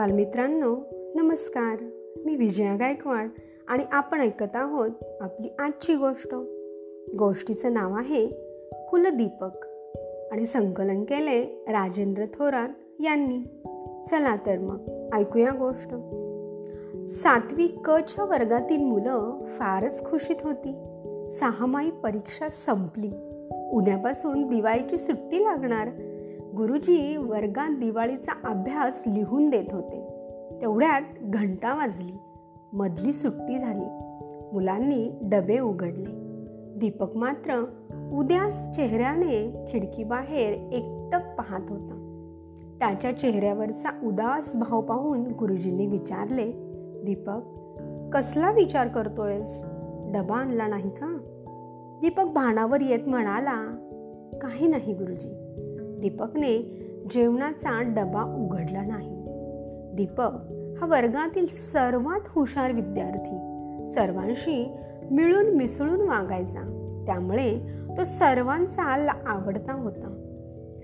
बालमित्रांनो नमस्कार. मी विजया गायकवाड आणि आपण ऐकत आहोत आपली आजची गोष्ट. गोष्टीचं नाव आहे कुलदीपक आणि संकलन केले राजेंद्र थोरात यांनी. चला तर मग ऐकूया गोष्ट. सातवी कच्या वर्गातील मुलं फारच खुशीत होती. सहामाही परीक्षा संपली. उद्यापासून दिवाळीची सुट्टी लागणार. गुरुजी वर्गात दिवाळीचा अभ्यास लिहून देत होते. तेवढ्यात घंटा वाजली. मधली सुट्टी झाली. मुलांनी डबे उघडले. दीपक मात्र उद्यास चेहऱ्याने खिडकीबाहेर एकटक पाहत होता. त्याच्या चेहऱ्यावरचा उदास भाव पाहून गुरुजींनी विचारले दीपक कसला विचार करतोयस? डबा आणला नाही का? दीपक भाणावर येत म्हणाला काही नाही गुरुजी. दीपकने जेवणाचा डबा उघडला नाही. दीपक हा वर्गातील सर्वात हुशार विद्यार्थी. सर्वांशी मिळून मिसळून वागायचा. त्यामुळे तो सर्वांचा आवडता होता.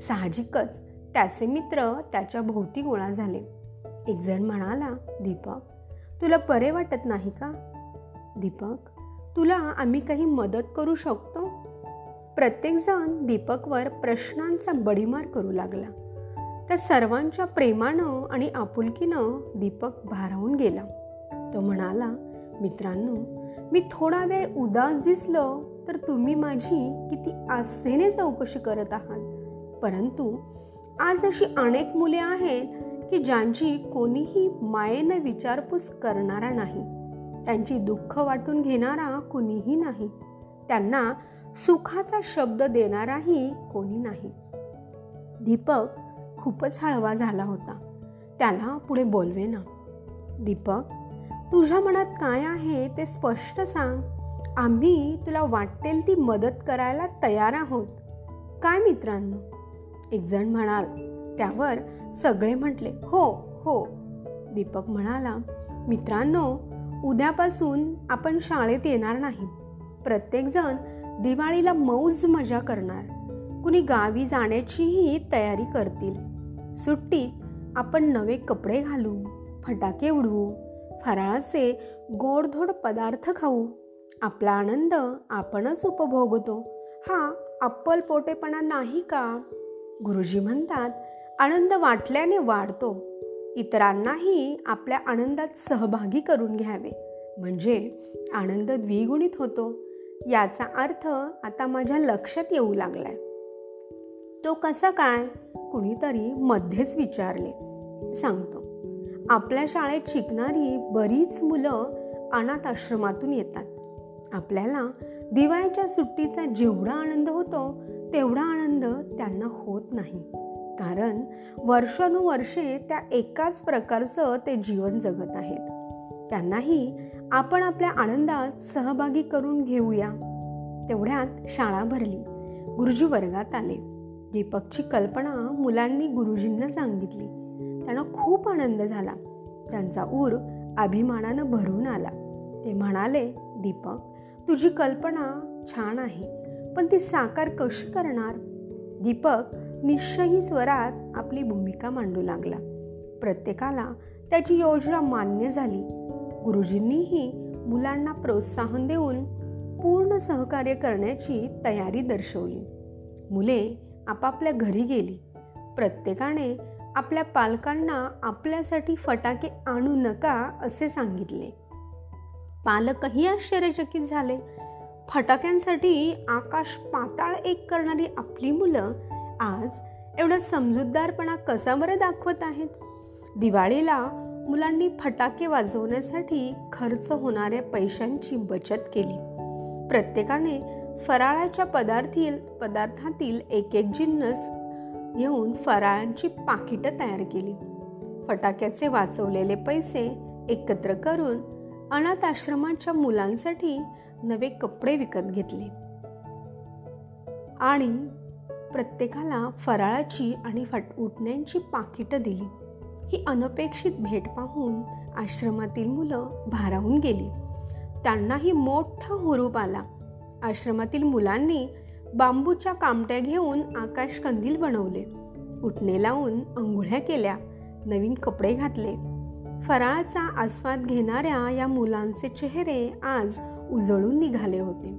साहजिकच त्याचे मित्र त्याच्या भोवती गोळा झाले. एक जण म्हणाला दीपक तुला बरे वाटत नाही का? दीपक तुला आम्ही काही मदत करू शकतो? प्रत्येकजण दीपकवर प्रश्नांचा बडीमार करू लागला. त्या सर्वांच्या प्रेमानं आणि आपुलकीनं दीपक भारावून गेला. तो म्हणाला मित्रांनो मी थोडा वेळ उदास दिसलो तर तुम्ही माझी किती आस्थेने चौकशी करत आहात. परंतु आज अशी अनेक मुले आहेत की ज्यांची कोणीही मायेनं विचारपूस करणारा नाही. त्यांची दुःख वाटून घेणारा कुणीही नाही. त्यांना सुखाचा शब्द देणाराही कोणी नाही. दीपक खूपच हळवा झाला होता. त्याला पुढे बोलवे ना. दीपक तुझ्या मनात काय आहे ते स्पष्ट सांग. आम्ही तुला वाटेल ती मदत करायला तयार आहोत. काय मित्रांनो? एकजण म्हणाल त्यावर सगळे म्हटले हो हो. दीपक म्हणाला मित्रांनो उद्यापासून आपण शाळेत येणार नाही. प्रत्येकजण दिवाळीला मौज मजा करणार. कुणी गावी जाण्याचीही तयारी करतील. सुट्टीत आपण नवे कपडे घालू फटाके उडवू फराळाचे गोडधोड पदार्थ खाऊ. आपला आनंद आपणच उपभोगतो. हा अप्पल पोटेपणा नाही का? गुरुजी म्हणतात आनंद वाटल्याने वाढतो. इतरांनाही आपल्या आनंदात सहभागी करून घ्यावे. म्हणजे आनंद द्विगुणित होतो. याचा अर्थ आता माझ्या लक्षात येऊ लागलाय. तो कसा काय? कुणीतरी मध्येच विचारले. सांगतो. आपल्या शाळेत शिकणारी बरीच मुलं अनाथ आश्रमातून येतात. आपल्याला दिवाळीच्या सुट्टीचा जेवढा आनंद होतो तेवढा आनंद त्यांना होत नाही. कारण वर्षानुवर्षे त्या एकाच प्रकारचं ते जीवन जगत आहेत. त्यांनाही आपण आपल्या आनंदात सहभागी करून घेऊया. तेवढ्यात शाळा भरली. गुरुजी वर्गात आले. दीपकची कल्पना मुलांनी गुरुजींना सांगितली. त्यांना खूप आनंद झाला. त्यांचा ऊर अभिमानानं भरून आला. ते म्हणाले दीपक तुझी कल्पना छान आहे पण ती साकार कशी करणार? दीपक निश्चयी स्वरात आपली भूमिका मांडू लागला. प्रत्येकाला त्याची योजना मान्य झाली. गुरुजींनीही मुलांना प्रोत्साहन देऊन पूर्ण सहकार्य करण्याची तयारी दर्शवली. मुले आपापल्या घरी गेली. प्रत्येकाने आपल्या पालकांना आपल्यासाठी फटाके आणू नका असे सांगितले. पालकही आश्चर्यचकित झाले. फटाक्यांसाठी आकाश पाताळ एक करणारी आपली मुलं आज एवढा समजूतदारपणा कसा बरं दाखवत आहेत? दिवाळीला मुलांनी फटाके वाजवण्यासाठी खर्च होणाऱ्या पैशांची बचत केली. प्रत्येकाने फराळाच्या पदार्थील पदार्थातील एक एक जिन्नस घेऊन फराळांची पाकिटं तयार केली. फटाक्याचे वाचवलेले पैसे एकत्र करून अनाथ आश्रमाच्या मुलांसाठी नवे कपडे विकत घेतले. आणि प्रत्येकाला फराळाची आणि फट उठण्यांची पाकिटं दिली. ही अनपेक्षित भेट पाहून आश्रमातील मुलं भारावून गेली. त्यांनाही मोठा हुरूप आला. आश्रमातील मुलांनी बांबूच्या कामट्या घेऊन आकाश कंदील बनवले. उठणे लावून अंघोळ्या केल्या. नवीन कपडे घातले. फराळाचा आस्वाद घेणाऱ्या या मुलांचे चेहरे आज उजळून निघाले होते.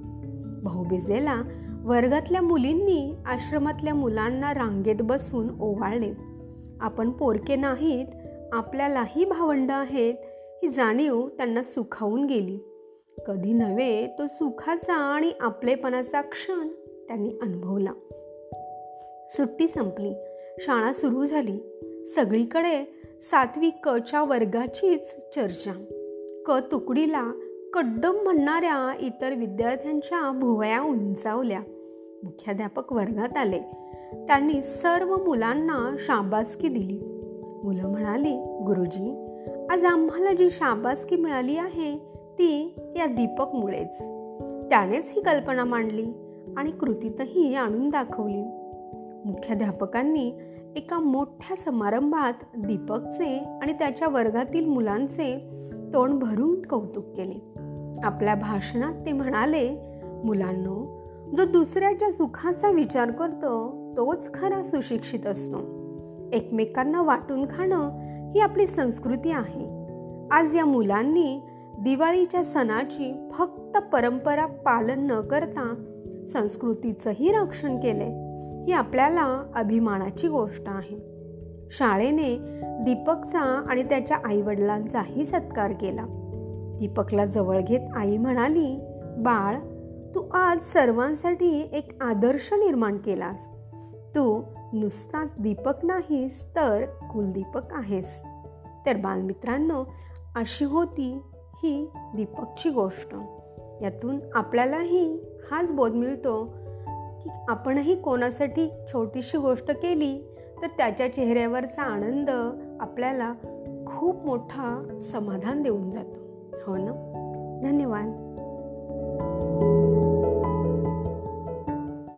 भाऊबीजेला वर्गातल्या मुलींनी आश्रमातल्या मुलांना रांगेत बसून ओवाळले. आपण पोरके नाहीत आपल्यालाही भावंड आहेत ही जाणीव त्यांना सुखावून गेली. कधी नव्हे तो सुखाचा आणि आपलेपणाचा क्षण त्यांनी अनुभवला. सुट्टी संपली शाळा सुरू झाली. सगळीकडे सातवी कच्या वर्गाचीच चर्चा. क तुकडीला कड्डम म्हणणाऱ्या इतर विद्यार्थ्यांच्या भुवया उंचावल्या. मुख्याध्यापक वर्गात आले. त्यांनी सर्व मुलांना शाबासकी दिली. मुलं म्हणाली गुरुजी आज आम्हाला जी शाबासकी मिळाली आहे ती या दीपकमुळेच. त्यानेच ही कल्पना मांडली आणि कृतीतही आणून दाखवली. मुख्याध्यापकांनी एका मोठ्या समारंभात दीपकचे आणि त्याच्या वर्गातील मुलांचे तोंड भरून कौतुक केले. आपल्या भाषणात ते म्हणाले मुलांनो जो दुसऱ्याच्या सुखाचा विचार करतो तोच खरा सुशिक्षित असतो. एकमेकांना वाटून खाणं ही आपली संस्कृती आहे. आज या मुलांनी दिवाळीच्या सणाची फक्त परंपरा पालन न करता संस्कृतीचंही रक्षण केले ही आपल्याला अभिमानाची गोष्ट आहे. शाळेने दीपकचा आणि त्याच्या आईवडिलांचाही सत्कार केला. दीपकला जवळ घेत आई म्हणाली बाळ तू आज सर्वांसाठी एक आदर्श निर्माण केलास. तू नुसताच दीपक नाहीस तर कुलदीपक आहेस. तर बालमित्रांनो अशी होती ही दीपकची गोष्ट. यातून आपल्यालाही हाच बोध मिळतो की आपणही कोणासाठी छोटीशी गोष्ट केली तर त्याच्या चेहऱ्यावरचा आनंद आपल्याला खूप मोठा समाधान देऊन जातो. हो ना? धन्यवाद.